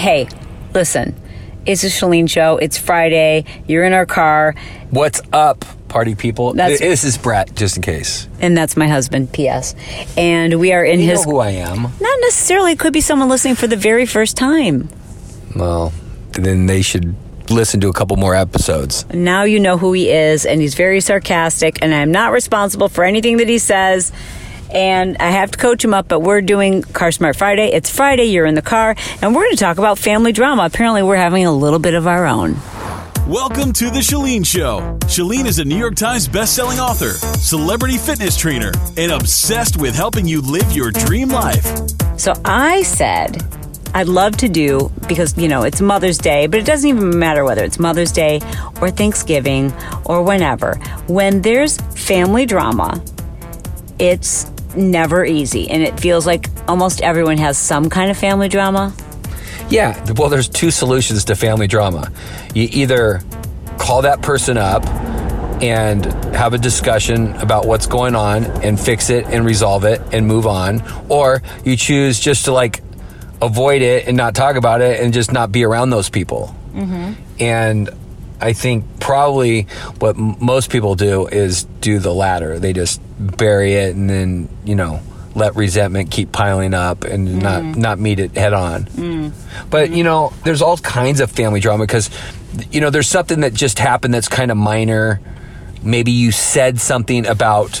hey, listen, it's a Chalene show. It's Friday. You're in our car, What's up, party people? That's- this is Bret, just in case. and that's my husband, P.S. And we are in You his. know who I am. Not necessarily. It could be someone listening for the very first time. Well, then they should listen to a couple more episodes. Now you know who he is, and he's very sarcastic, and I'm not responsible for anything that he says. And I have to coach him up, but we're doing Car Smart Friday. It's Friday, you're in the car, and we're going to talk about family drama. Apparently, we're having a little bit of our own. Welcome to The Chalene Show. Chalene is a New York Times bestselling author, celebrity fitness trainer, and obsessed with helping you live your dream life. So I said, I'd love to do, because, you know, it's Mother's Day, but it doesn't even matter whether it's Mother's Day or Thanksgiving or whenever. When there's family drama, it's never easy. And it feels like almost everyone has some kind of family drama. Yeah, well, there's two solutions to family drama. You either call that person up and have a discussion about what's going on and fix it and resolve it and move on, or you choose just to like avoid it and not talk about it and just not be around those people. Mm-hmm. And I think probably what m- most people do is do the latter. They just bury it and then, you know, let resentment keep piling up and mm-hmm. not not meet it head on. Mm. But, mm-hmm. you know, there's all kinds of family drama because you know, there's something that just happened that's kind of minor. Maybe you said something about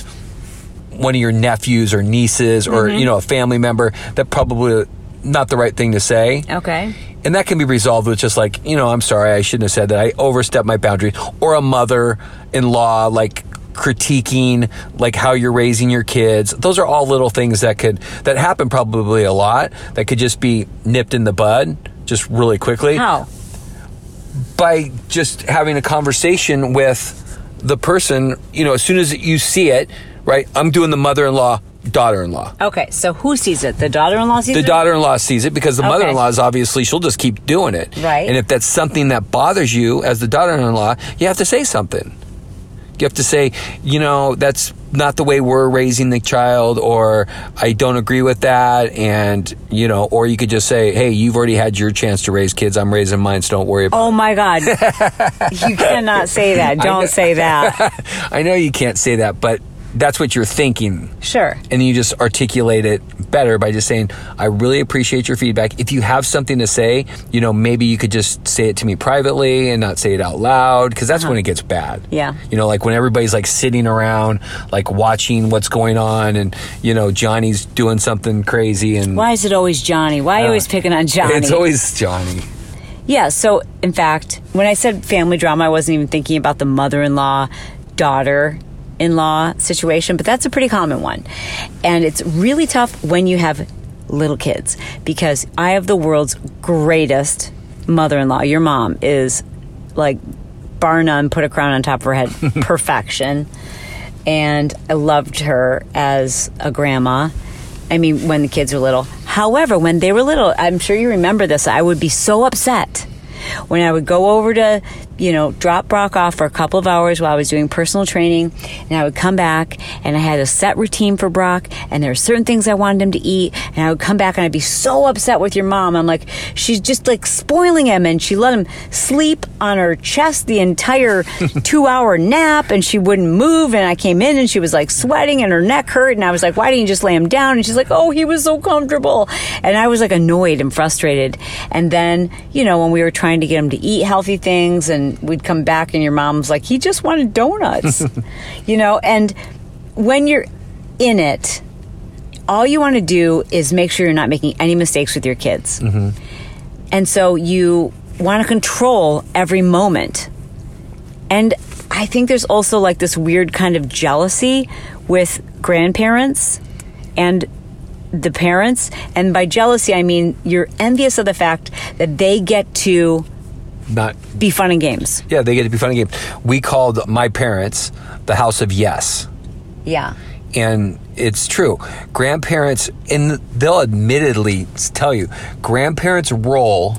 one of your nephews or nieces or, mm-hmm. you know, a family member that probably not the right thing to say. Okay. And that can be resolved with just like, you know, I'm sorry, I shouldn't have said that. I overstepped my boundary. Or a mother in law, like critiquing like how you're raising your kids. Those are all little things that could, that happen probably a lot, that could just be nipped in the bud just really quickly How? by just having a conversation with the person, you know, as soon as you see it, right? I'm doing the mother in law, daughter in law. Okay, so who sees it? The daughter in law sees The it? daughter in law sees it because the Okay. mother in law is obviously, she'll just keep doing it. Right. And if that's something that bothers you as the daughter in law, you have to say something. You have to say, you know, that's not the way we're raising the child, or I don't agree with that. And, you know, or you could just say, hey, you've already had your chance to raise kids. I'm raising mine, so don't worry about Oh my God. you cannot say that. Don't say that. I know you can't say that, but that's what you're thinking. Sure. And you just articulate it better by just saying, I really appreciate your feedback. If you have something to say, you know, maybe you could just say it to me privately and not say it out loud because that's uh-huh. when it gets bad. Yeah. You know, like when everybody's like sitting around, like watching what's going on and, you know, Johnny's doing something crazy and Why is it always Johnny? Why are you always uh, picking on Johnny? it's always Johnny. Yeah, so in fact, when I said family drama, I wasn't even thinking about the mother in law, daughter in law situation, but that's a pretty common one. And it's really tough when you have little kids because I have the world's greatest mother in law. Your mom is like bar none, put a crown on top of her head, perfection. And I loved her as a grandma. I mean, when the kids were little. However, when they were little, I'm sure you remember this, I would be so upset when I would go over to, you know, drop Brock off for a couple of hours while I was doing personal training, and I would come back and I had a set routine for Brock, and there were certain things I wanted him to eat, and I would come back and I'd be so upset with your mom. I'm like, she's just like spoiling him, and she let him sleep on her chest the entire two hour nap, and she wouldn't move, and I came in and she was like sweating and her neck hurt, and I was like, why didn't you just lay him down? And she's like, oh, he was so comfortable, and I was like annoyed and frustrated, and then you know when we were trying to get him to eat healthy things, and we'd come back and your mom's like, he just wanted donuts, you know, and when you're in it, all you want to do is make sure you're not making any mistakes with your kids. Mm-hmm. And so you want to control every moment. And I think there's also like this weird kind of jealousy with grandparents and the parents. And by jealousy, I mean you're envious of the fact that they get to Not be fun and games. yeah, they get to be fun and games. We called my parents the house of yes. Yeah. and it's true. Grandparents, and they'll admittedly tell you, grandparents' role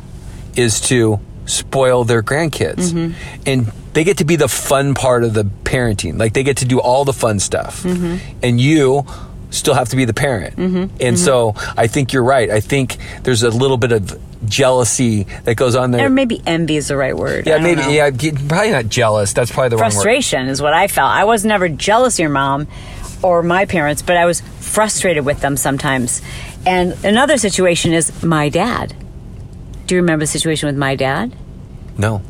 is to spoil their grandkids, mm-hmm. and they get to be the fun part of the parenting. Like they get to do all the fun stuff, mm-hmm. and you still have to be the parent. Mm-hmm. And so I think you're right. I think there's a little bit of jealousy that goes on there. Or maybe envy is the right word. Yeah, maybe. know. Yeah, probably not jealous. That's probably the wrong word. frustration is what I felt. I was never jealous of your mom or my parents, but I was frustrated with them sometimes. And another situation is my dad. Do you remember the situation with my dad? No.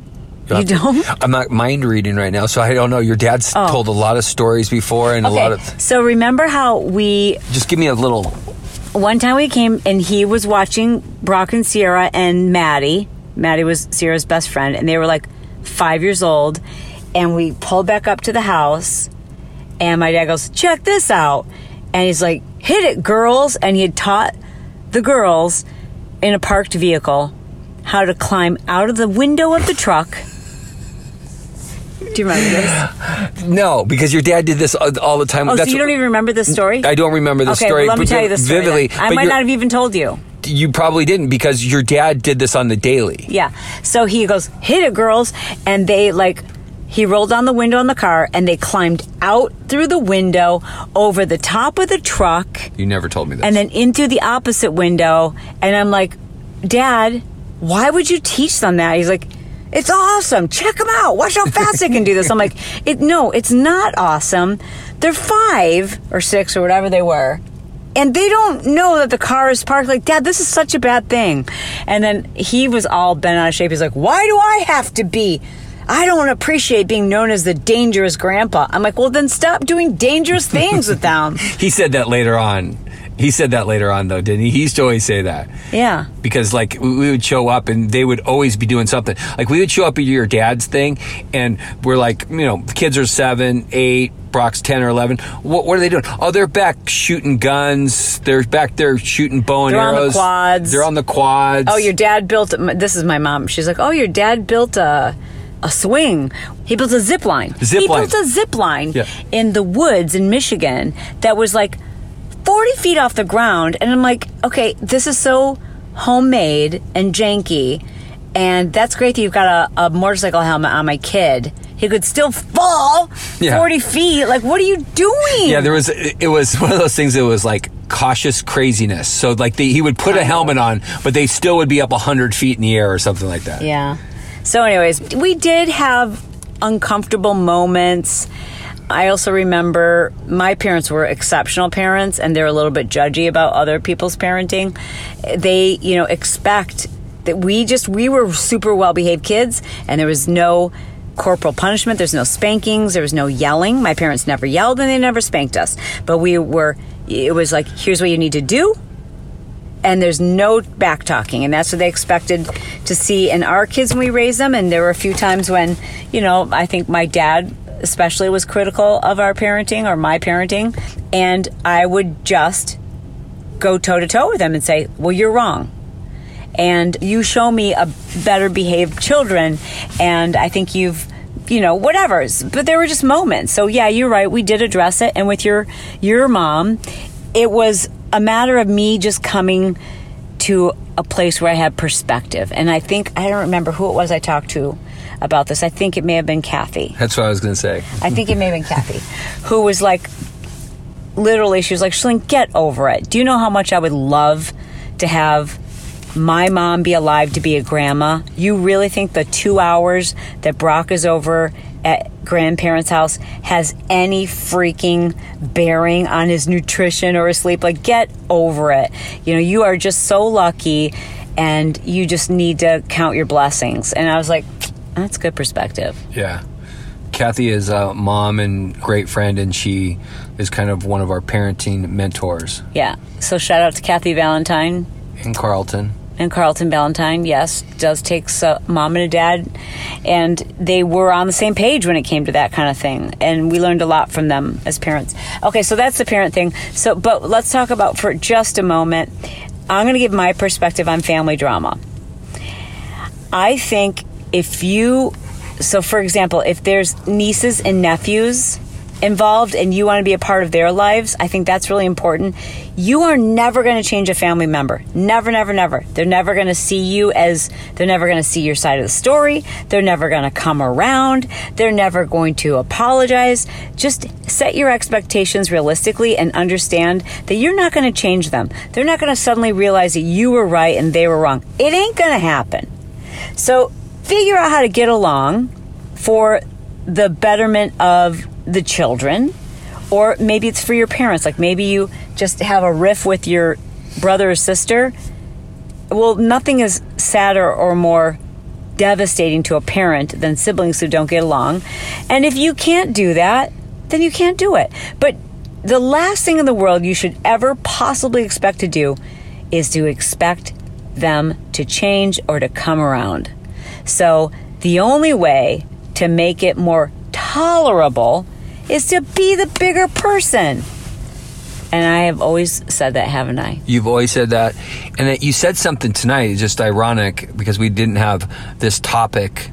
You don't? I'm not mind reading right now, so I don't know. Your dad's Oh. told a lot of stories before, and a lot of. so remember how we Just give me a little. One time we came and he was watching Brock and Sierra and Maddie. Maddie was Sierra's best friend, and they were like five years old. And we pulled back up to the house, and my dad goes, "Check this out," and he's like, "Hit it, girls!" And he had taught the girls in a parked vehicle how to climb out of the window of the truck. Do you remember this? No, because your dad did this all the time. Oh, so you don't even remember this story? I don't remember the okay, story well, let me tell you the story. vividly. then. I might not have even told you. You probably didn't because your dad did this on the daily. Yeah. So he goes, hit it, girls. And they like, he rolled down the window in the car and they climbed out through the window over the top of the truck You never told me that. and then into the opposite window. And I'm like, Dad, why would you teach them that? He's like, it's awesome. Check them out. Watch how fast they can do this. I'm like, it, no, it's not awesome. They're five or six or whatever they were. And they don't know that the car is parked. Like, Dad, this is such a bad thing. And then he was all bent out of shape. He's like, Why do I have to be? I don't appreciate being known as the dangerous grandpa. I'm like, Well, then stop doing dangerous things with them. he said that later on. He said that later on, though, didn't he? He used to always say that. Yeah. because like we would show up and they would always be doing something like we would show up at your dad's thing and we're like you know kids are seven eight brock's 10 or 11 what, what are they doing oh they're back shooting guns they're back there shooting bow and They're on the arrows quads. they're on the quads Oh, your dad built. This is my mom. She's like, oh, your dad built a a swing. He built a zip line. Zip he line. built a zip line Yeah. in the woods in Michigan that was like forty feet off the ground, and I'm like, okay, this is so homemade and janky, and that's great that you've got a, a motorcycle helmet on my kid. He could still fall Yeah. forty feet. Like, what are you doing? yeah there was it was one of those things that was like cautious craziness so like they, he would put a helmet on but they still would be up 100 feet in the air or something like that Yeah. So, anyways, we did have uncomfortable moments. I also remember my parents were exceptional parents and they're a little bit judgy about other people's parenting. They, you know, expect that we just, we were super well behaved kids and there was no corporal punishment, there's no spankings, there was no yelling. My parents never yelled and they never spanked us. But we were, it was like, here's what you need to do and there's no back talking and that's what they expected to see in our kids when we raised them and there were a few times when you know i think my dad especially was critical of our parenting or my parenting. And i would just go toe to toe with them and say well you're wrong. And you show me a better behaved children and i think you've you know whatever but there were just moments. So yeah you're right. We did address it. And with your your mom it was a matter of me just coming to a place where i had perspective. And i think i don't remember who it was i talked to about this i think it may have been kathy that's what i was going to say I think it may have been Kathy, who was like, literally, she was like, Chalene, get over it. Do you know how much I would love to have my mom be alive to be a grandma? You really think the two hours that Brock is over at grandparents' house has any freaking bearing on his nutrition or his sleep? Like, get over it. You know, you are just so lucky and you just need to count your blessings. And I was like, that's good perspective. Yeah. Kathy is a mom and great friend, and she is kind of one of our parenting mentors. Yeah. So shout out to Kathy Valentine and Carlton. and Carlton Valentine. Yes, does takes a mom and a dad, and they were on the same page when it came to that kind of thing, and we learned a lot from them as parents. Okay, so that's the parent thing. So, but let's talk about for just a moment. I'm going to give my perspective on family drama. I think if you, so for example, if there's nieces and nephews involved and you want to be a part of their lives, I think that's really important. You are never going to change a family member. Never, never, never. They're never going to see you as, they're never going to see your side of the story. They're never going to come around. They're never going to apologize. Just set your expectations realistically and understand that you're not going to change them. They're not going to suddenly realize that you were right and they were wrong. It ain't going to happen. So figure out how to get along for the betterment of the children or maybe it's for your parents like maybe you just have a riff with your brother or sister. Well nothing is sadder or more devastating to a parent than siblings who don't get along. And if you can't do that then you can't do it. But the last thing in the world you should ever possibly expect to do is to expect them to change or to come around so the only way to make it more tolerable is to be the bigger person. And I have always said that, haven't I? You've always said that. And that you said something tonight, just ironic because we didn't have this topic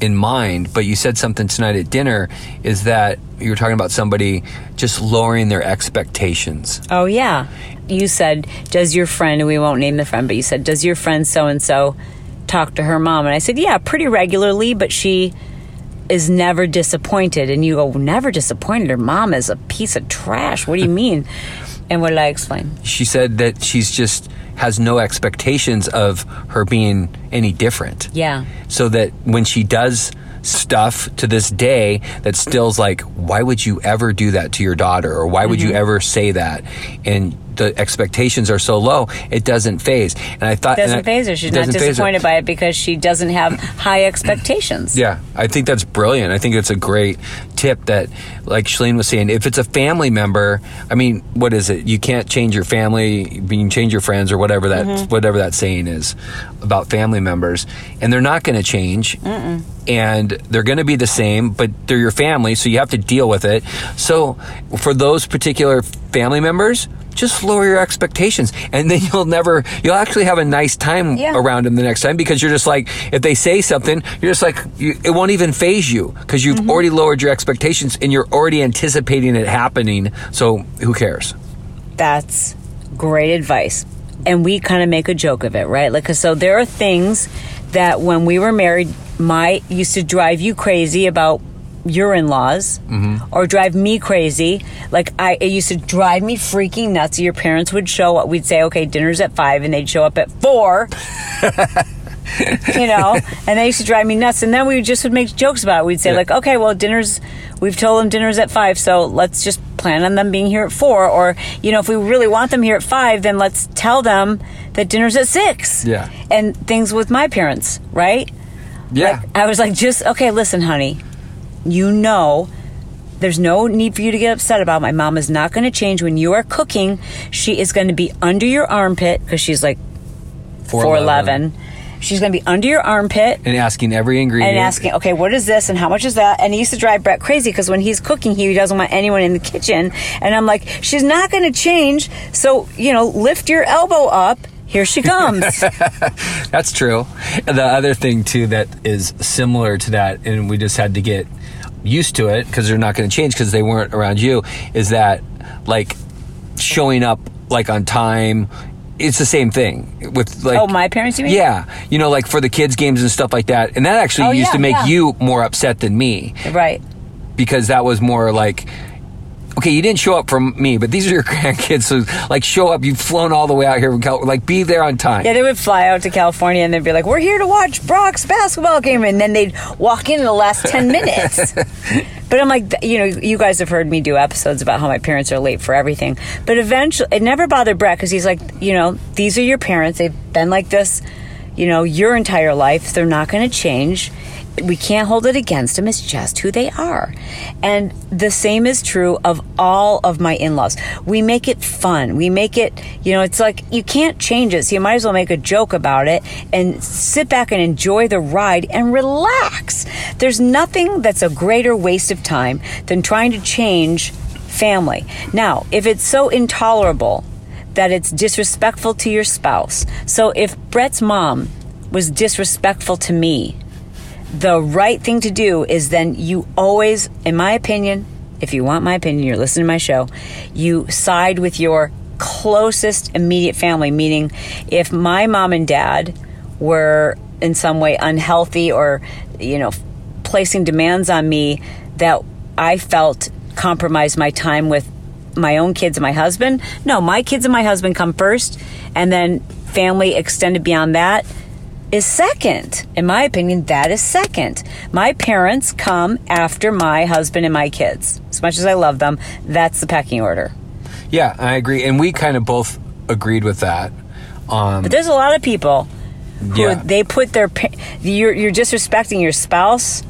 in mind, but you said something tonight at dinner is that you were talking about somebody just lowering their expectations. Oh, yeah. You said, Does your friend, and we won't name the friend, but you said, Does your friend so and so talk to her mom? And I said, Yeah, pretty regularly, but she is never disappointed. And you go, never disappointed. Her mom is a piece of trash. What do you mean? and what did I explain? She said that she's just has no expectations of her being any different. Yeah. So that when she does stuff to this day that still's like, why would you ever do that to your daughter? Or why would mm-hmm. you ever say that? And the expectations are so low, it doesn't phase. And I thought doesn't phase her. She's not disappointed by it because she doesn't have high expectations. Yeah, I think that's brilliant. I think it's a great tip that, like Chalene was saying, if it's a family member, I mean, what is it? You can't change your family, you can change your friends or whatever that mm-hmm. whatever that saying is about family members, and they're not going to change. Mm-mm and they're going to be the same, but they're your family, so you have to deal with it. So for those particular family members, just lower your expectations and then you'll never you'll actually have a nice time yeah. around them the next time because you're just like if they say something you're just like you, it won't even phase you because you've mm-hmm. already lowered your expectations and you're already anticipating it happening so who cares that's great advice and we kind of make a joke of it right like so there are things that when we were married my used to drive you crazy about your in-laws mm-hmm. or drive me crazy. Like i it used to drive me freaking nuts. Your parents would show up we'd say okay dinner's at five and they'd show up at four. You know? And they used to drive me nuts. And then we just would make jokes about it. We'd say yeah. like okay well dinner's we've told them dinner's at five so let's just plan on them being here at four. Or you know if we really want them here at five then let's tell them that dinner's at six. Yeah. And things with my parents right? Yeah. Like, i was like just okay listen honey you know there's no need for you to get upset about. My mom is not going to change when you are cooking. She is going to be under your armpit because she's like 4'11. She's going to be under your armpit and asking every ingredient and asking, okay, what is this and how much is that? And he used to drive Bret crazy because when he's cooking, he doesn't want anyone in the kitchen. And I'm like, she's not going to change. So, you know, lift your elbow up here she comes. That's true. The other thing too that is similar to that, and we just had to get used to it because they're not going to change because they weren't around you is that like showing up like on time it's the same thing with like oh my parents you mean yeah you know like for the kids games and stuff like that and that actually oh, used yeah, to make yeah. you more upset than me right because that was more like okay, you didn't show up for me, but these are your grandkids. So, like, show up. You've flown all the way out here from California. Like, be there on time. Yeah, they would fly out to California and they'd be like, we're here to watch Brock's basketball game. And then they'd walk in in the last 10 minutes. but I'm like, you know, you guys have heard me do episodes about how my parents are late for everything. But eventually, it never bothered Bret because he's like, you know, these are your parents. They've been like this, you know, your entire life. They're not going to change we can't hold it against them. It's just who they are. And the same is true of all of my in laws. We make it fun. We make it, you know, it's like you can't change it. So you might as well make a joke about it and sit back and enjoy the ride and relax. There's nothing that's a greater waste of time than trying to change family. Now, if it's so intolerable that it's disrespectful to your spouse, so if Bret's mom was disrespectful to me, the right thing to do is then you always, in my opinion, if you want my opinion, you're listening to my show, you side with your closest immediate family, meaning if my mom and dad were in some way unhealthy or, you know, placing demands on me that I felt compromised my time with my own kids and my husband. No, my kids and my husband come first, and then family extended beyond that is second. In my opinion, that is second. My parents come after my husband and my kids. As much as I love them, that's the pecking order. Yeah, I agree, and we kind of both agreed with that. Um, But there's a lot of people who Yeah. they put their you're you're disrespecting your spouse.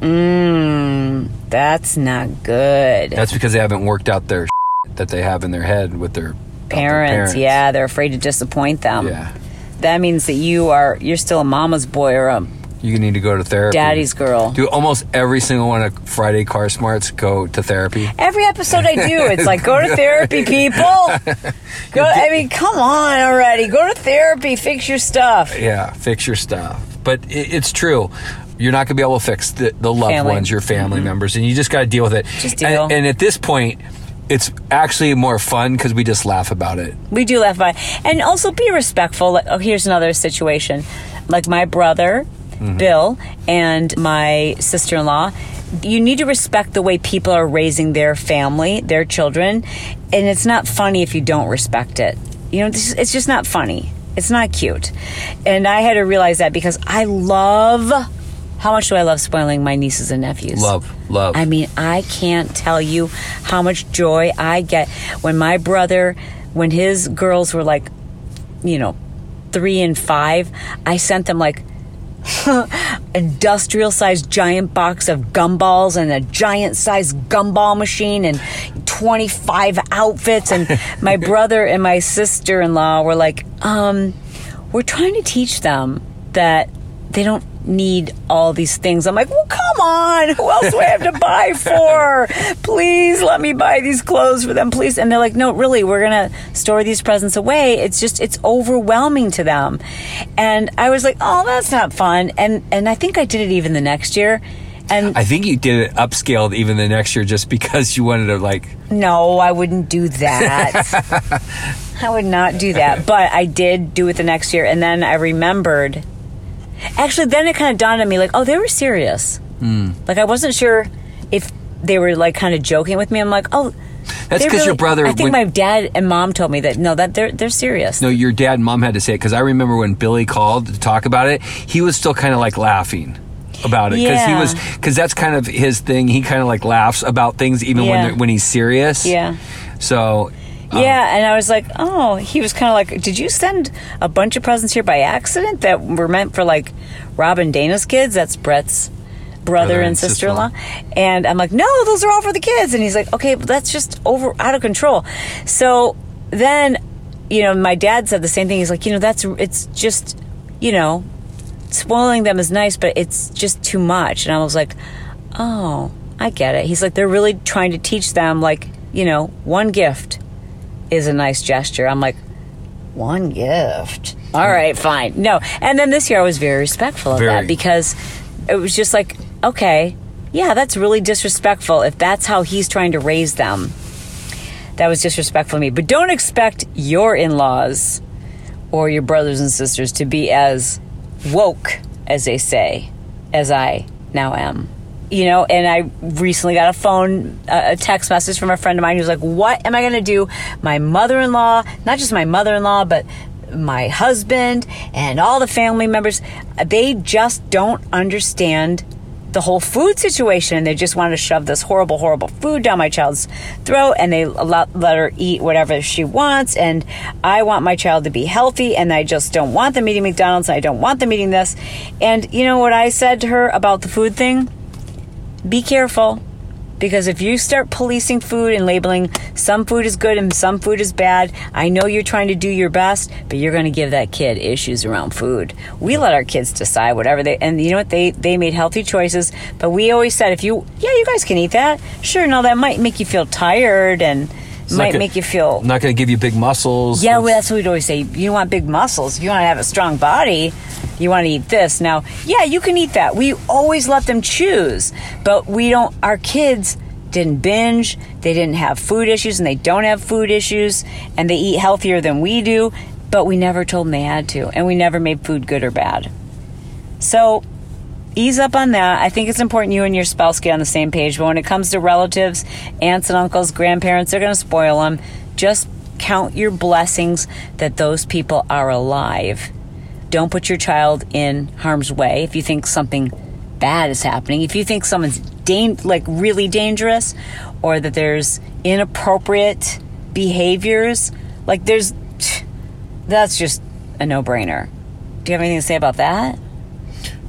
Mmm, that's not good. that's because they haven't worked out their that they have in their head with their about their parents, yeah, they're afraid to disappoint them. Yeah, That means that you are you're still a mama's boy or a you need to go to therapy. daddy's girl. Do almost every single one of Friday Car Smarts go to therapy? Every episode I do, it's like go to therapy, people. Go. I mean, come on already. Go to therapy. Fix your stuff. Yeah, fix your stuff. But it, it's true. You're not going to be able to fix the, the loved Family. ones, your family mm-hmm. members, and you just got to deal with it. Just And- deal. And, at this point, it's actually more fun because we just laugh about it. We do laugh about it. And also be respectful. Oh, here's another situation. Like my brother, mm-hmm. Bill, and my sister in law, you need to respect the way people are raising their family, their children. And it's not funny if you don't respect it. You know, it's just not funny. It's not cute. And I had to realize that because I love. How much do I love spoiling my nieces and nephews? Love, love. I mean, I can't tell you how much joy I get when my brother, when his girls were like, you know, three and five, I sent them like industrial sized giant box of gumballs and a giant sized gumball machine and 25 outfits. And my brother and my sister in law were like, um, we're trying to teach them that they don't need all these things. I'm like, well, come on. Who else do I have to buy for? Please let me buy these clothes for them, please. And they're like, no, really, we're going to store these presents away. It's just, it's overwhelming to them. And I was like, oh, that's not fun. And, and I think I did it even the next year. And I think you did it upscaled even the next year just because you wanted to like. no, I wouldn't do that. I would not do that. But I did do it the next year. And then I remembered. Actually, then it kind of dawned on me like, oh, they were serious. Hmm. Like, I wasn't sure if they were like kind of joking with me. I'm like, oh. That's they 'cause your brother- I think when- my dad and mom told me that no, that they're they're serious. No, your dad and mom had to say it because I remember when Billy called to talk about it, he was still kind of like laughing about it because Yeah. he was because that's kind of his thing. He kind of like laughs about things even when Yeah. they're when he's serious. Yeah. So Um, yeah, and I was like, oh, he was kind of like, did you send a bunch of presents here by accident that were meant for like Rob and Dana's kids? That's Bret's brother, Brother and and sister in law. And I'm like, no, those are all for the kids. And he's like, okay, but that's just over out of control. So then, you know, my dad said the same thing. He's like, you know, that's it's just, you know, spoiling them is nice, but it's just too much. And I was like, oh, I get it. He's like, they're really trying to teach them, like, you know, one gift is a nice gesture. I'm like, one gift. Hmm. All right, fine. No. And then this year I was very respectful of Very. that because it was just like, okay, yeah, that's really disrespectful if that's how he's trying to raise them. That was disrespectful to me. But don't expect your in laws or your brothers and sisters to be as woke, as they say, as I now am. You know, and I recently got a phone, a text message from a friend of mine who's like, What am I going to do? My mother in law, not just my mother in law, but my husband and all the family members, uh, they just don't understand the whole food situation. They just want to shove this horrible, horrible food down my child's throat and they let, let her eat whatever she wants. And I want my child to be healthy and I just don't want them eating McDonald's and I don't want them eating this. And you know what I said to her about the food thing? Be careful. Because if you start policing food and labeling some food is good and some food is bad, I know you're trying to do your best, but you're going to give that kid issues around food. We let our kids decide whatever they, and you know what? They they made healthy choices, but we always said if you, yeah, you guys can eat that. Sure, now that might make you feel tired and not might gonna- make you feel not going to give you big muscles. yeah, well, that's what we'd always say. You want big muscles. If you want to have a strong body, you want to eat this. Now, yeah, you can eat that. We always let them choose, but we don't. Our kids didn't binge, they didn't have food issues, and they don't have food issues, and they eat healthier than we do, but we never told them they had to, and we never made food good or bad. So ease up on that. I think it's important you and your spouse get on the same page. But when it comes to relatives, aunts and uncles, grandparents, they're going to spoil them. Just count your blessings that those people are alive. Don't put your child in harm's way if you think something bad is happening. If you think someone's like really dangerous or that there's inappropriate behaviors, like there's that's just a no-brainer. Do you have anything to say about that?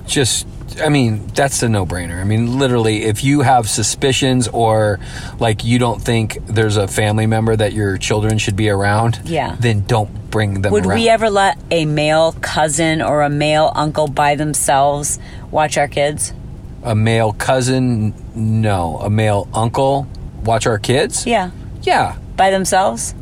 just I mean, that's a no-brainer. I mean, literally, if you have suspicions or like you don't think there's a family member that your children should be around, Yeah. then don't bring them Would around. we ever let a male cousin or a male uncle by themselves watch our kids? a male cousin? No. A male uncle watch our kids? Yeah, Yeah. by themselves,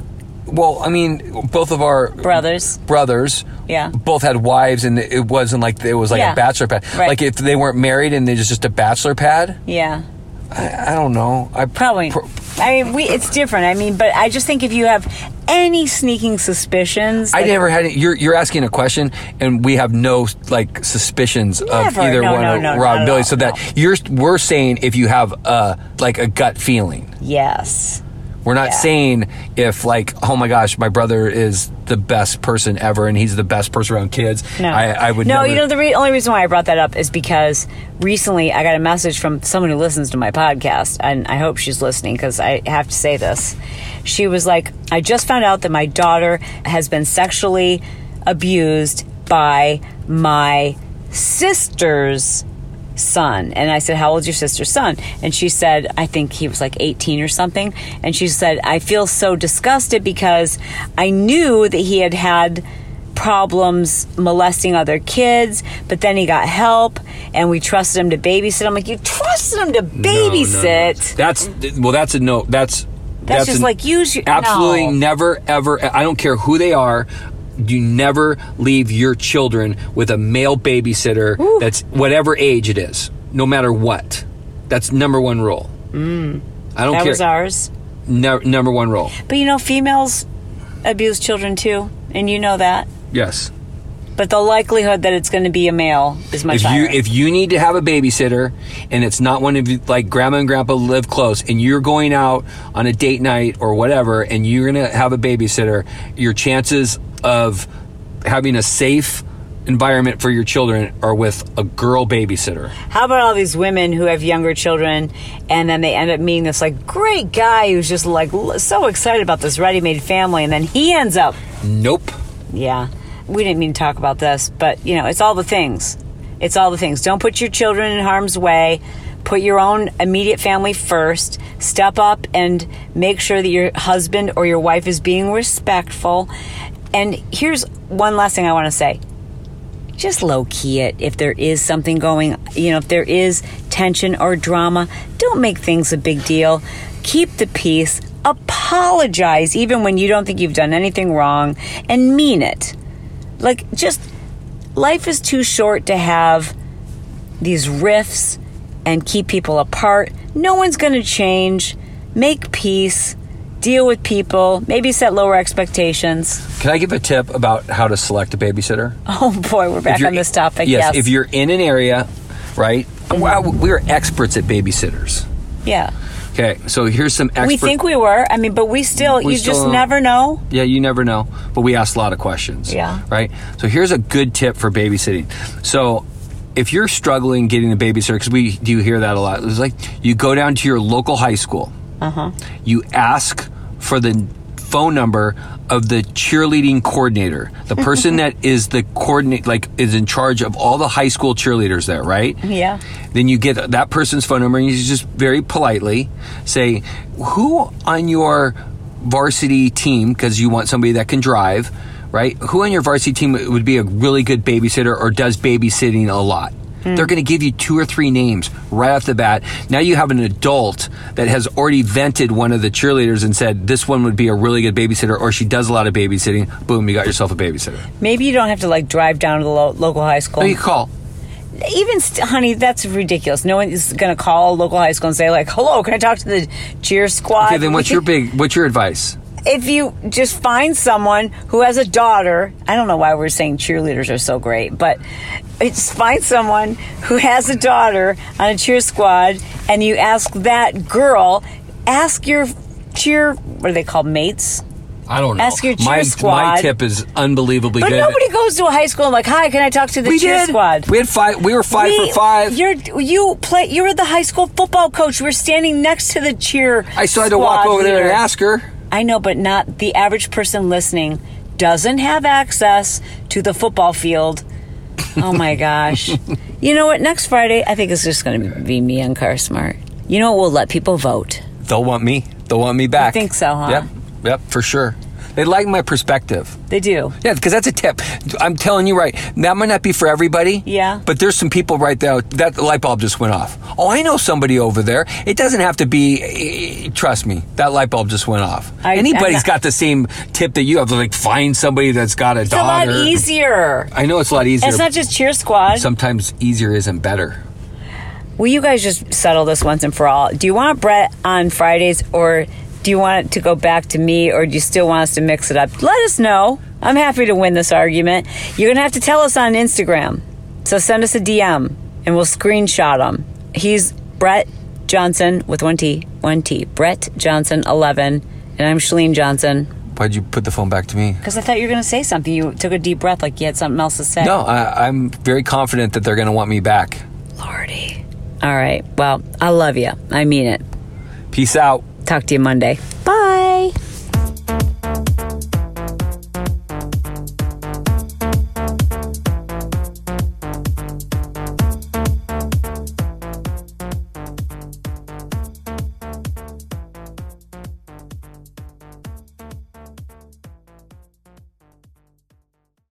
Well, I mean, both of our brothers. brothers Yeah. both had wives and it wasn't like it was like Yeah. a bachelor pad. Right. Like if they weren't married and they just just a bachelor pad, Yeah, I, I don't know. I probably. Pro- I mean, we. It's different. I mean, but I just think if you have any sneaking suspicions, I like- never had. You're you're asking a question, and we have no like suspicions of either No, one no, of no, Rob Billy. all, So that you're we're saying if you have uh like a gut feeling. Yes. We're not Yeah. saying if like oh my gosh my brother is the best person ever and he's the best person around kids. No, I, I would No, never- you know the re- only reason why I brought that up is because recently I got a message from someone who listens to my podcast, and I hope she's listening because I have to say this. She was like, "I just found out that my daughter has been sexually abused by my sister's." Son and i said how old's your sister's son and she said i think he was like 18 or something and she said i feel so disgusted because i knew that he had had problems molesting other kids, but then he got help and we trusted him to babysit. I'm like, you trusted him to No, no, no. babysit? That's well. That's a no. That's That's, just an- like use your Absolutely no. never, ever. I don't care who they are. You never leave your children with a male babysitter that's whatever age it is, no matter what. That's number one rule. Mm. I don't That care. was ours. No, number one rule. But you know, females abuse children too, and you know that. Yes. But the likelihood that it's going to be a male is much If higher. you if you need to have a babysitter and it's not one of you like grandma and grandpa live close and you're going out on a date night or whatever and you're gonna have a babysitter, your chances of having a safe environment for your children are with a girl babysitter. How about all these women who have younger children and then they end up meeting this like great guy who's just like so excited about this ready-made family and then he ends up Nope. Yeah. We didn't mean to talk about this, but you know, it's all the things. It's all the things. Don't put your children in harm's way. Put your own immediate family first. Step up and make sure that your husband or your wife is being respectful. And here's one last thing I want to say. Just low key it if there is something going, you know, if there is tension or drama, don't make things a big deal. Keep the peace. Apologize even when you don't think you've done anything wrong and mean it. Like, just life is too short to have these rifts and keep people apart. No one's going to change. Make peace. Deal with people. Maybe set lower expectations. Can I give a tip about how to select a babysitter? Oh boy, we're back on this topic. Yes, Yes. if you're in an area, right? Wow, we're experts at babysitters. yeah. Okay, so here's some expert. We think we were. I mean, but we still, We you still just don't. never know. Yeah, you never know. But we asked a lot of questions. Yeah. Right? So here's a good tip for babysitting. So if you're struggling getting a babysitter, because we do hear that a lot, it's like you go down to your local high school, Uh-huh. you ask for the phone number of the cheerleading coordinator, the person that is the coordinate, like is in charge of all the high school cheerleaders there, right? Yeah. Then you get that person's phone number and you just very politely say, who on your varsity team, because you want somebody that can drive, right? Who on your varsity team would be a really good babysitter or does babysitting a lot? They're mm. going to give you two or three names right off the bat. Now you have an adult that has already vented one of the cheerleaders and said, this one would be a really good babysitter or she does a lot of babysitting. Boom, you got yourself a babysitter. Maybe you don't have to like drive down to the lo- local high school. Oh, you call. even st- honey, that's ridiculous. No one is going to call a local high school and say like, "Hello, can I talk to the cheer squad?" Okay, then what's your big? What's your advice? If you just find someone who has a daughter, I don't know why we're saying cheerleaders are so great, but just find someone who has a daughter on a cheer squad and you ask that girl, ask your cheer, what are they called, mates? I don't know. Ask your cheer my, My tip is unbelievably But good. nobody goes to a high school and like, hi, can I talk to the we cheer did. squad? We had five. We were five We- for five. You're you play. You were the high school football coach. We're standing next to the cheer. I still had to walk squad over there and ask her. I know, but not the average person listening doesn't have access to the football field. Oh my gosh. you know what? Next Friday, I think it's just going to be me and Car Smart. You know what? We'll let people vote. They'll want me. They'll want me back. I think so, huh? Yep. Yep. For sure. They like my perspective. They do. Yeah, because that's a tip. I'm telling you right. That might not be for everybody. Yeah. But there's some people right there. That light bulb just went off. Oh, I know somebody over there. It doesn't have to be. Trust me, that light bulb just went off. I- Anybody's got the same tip that you have. To like find somebody that's got a It's a lot easier. I know it's a lot easier. It's not just cheer squad. Sometimes easier isn't better. Will you guys just settle this once and for all? Do you want Bret on Fridays or do you want it to go back to me or do you still want us to mix it up? Let us know. I'm happy to win this argument. You're going to have to tell us on Instagram. So send us a DM and we'll screenshot him. He's Bret Johnson with one T, one T. Bret Johnson 11 and I'm Chalene Johnson. Why'd you put the phone back to me? Because I thought you were going to say something. You took a deep breath like you had something else to say. No, I, I'm very confident that they're going to want me back. Lordy. All right. Well, I love you. I mean it. Peace out. Talk to you Monday. Bye.